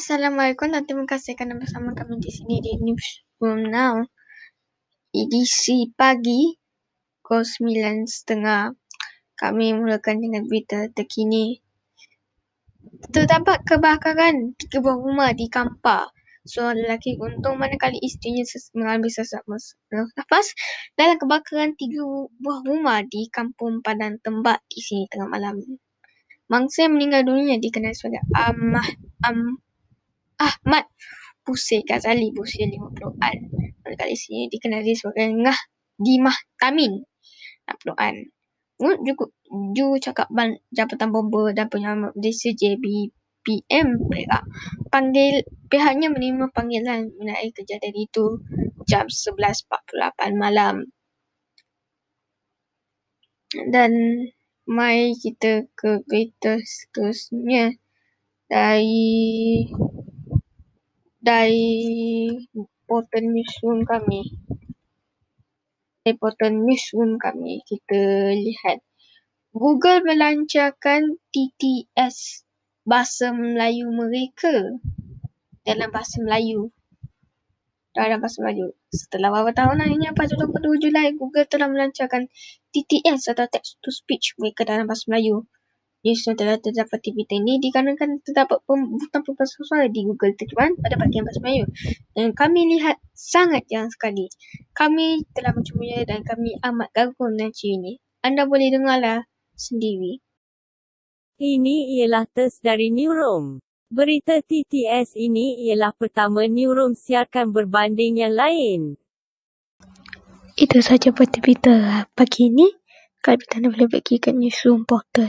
Assalamualaikum dan terima kasih kerana bersama kami di sini di Newsroom Now. Edisi pagi pukul 9.30 kami mulakan dengan berita terkini. Terdapat kebakaran tiga buah rumah di Kampar. Seorang lelaki untung manakala isterinya ses- mengalami sesak nafas dalam kebakaran tiga buah rumah di Kampung Padang Tembak di sini tengah malam. Mangsa yang meninggal dunia dikenali sebagai Ahmad, Am, Ahmad Pusir Ghazali berusia 50-an. Manakala isterinya dikenali sebagai Ngah Dimah Tamin 60-an. Menurut juga Jurucakap Jabatan Bomba dan Penyelamat Malaysia JBPM Perak, panggil pihaknya menerima panggilan mengenai kejadian itu jam 11.48 malam. Dan mari kita ke berita seterusnya dari dari portal newsroom kami. Portal newsroom kami, kita lihat Google melancarkan TTS bahasa Melayu mereka dalam bahasa Melayu. Dalam bahasa Melayu. Setelah beberapa tahun akhirnya pada 22 Julai, Google telah melancarkan TTS atau Text to Speech mereka dalam bahasa Melayu. Yang telah terdapat berita ini dikarenakan terdapat pembuatan pembahasan suara di Google terjemahan pada bahagian bahasa Melayu. Dan kami lihat sangat jarang sekali. Kami telah mencubanya dan kami amat kagum dengan ciri ini. Anda boleh dengarlah sendiri. Ini ialah test dari Newroom. Berita TTS ini ialah pertama Newroom siarkan berbanding yang lain. Itu saja berita pagi ini. Kalau anda boleh pergi ke Newsroom Portal.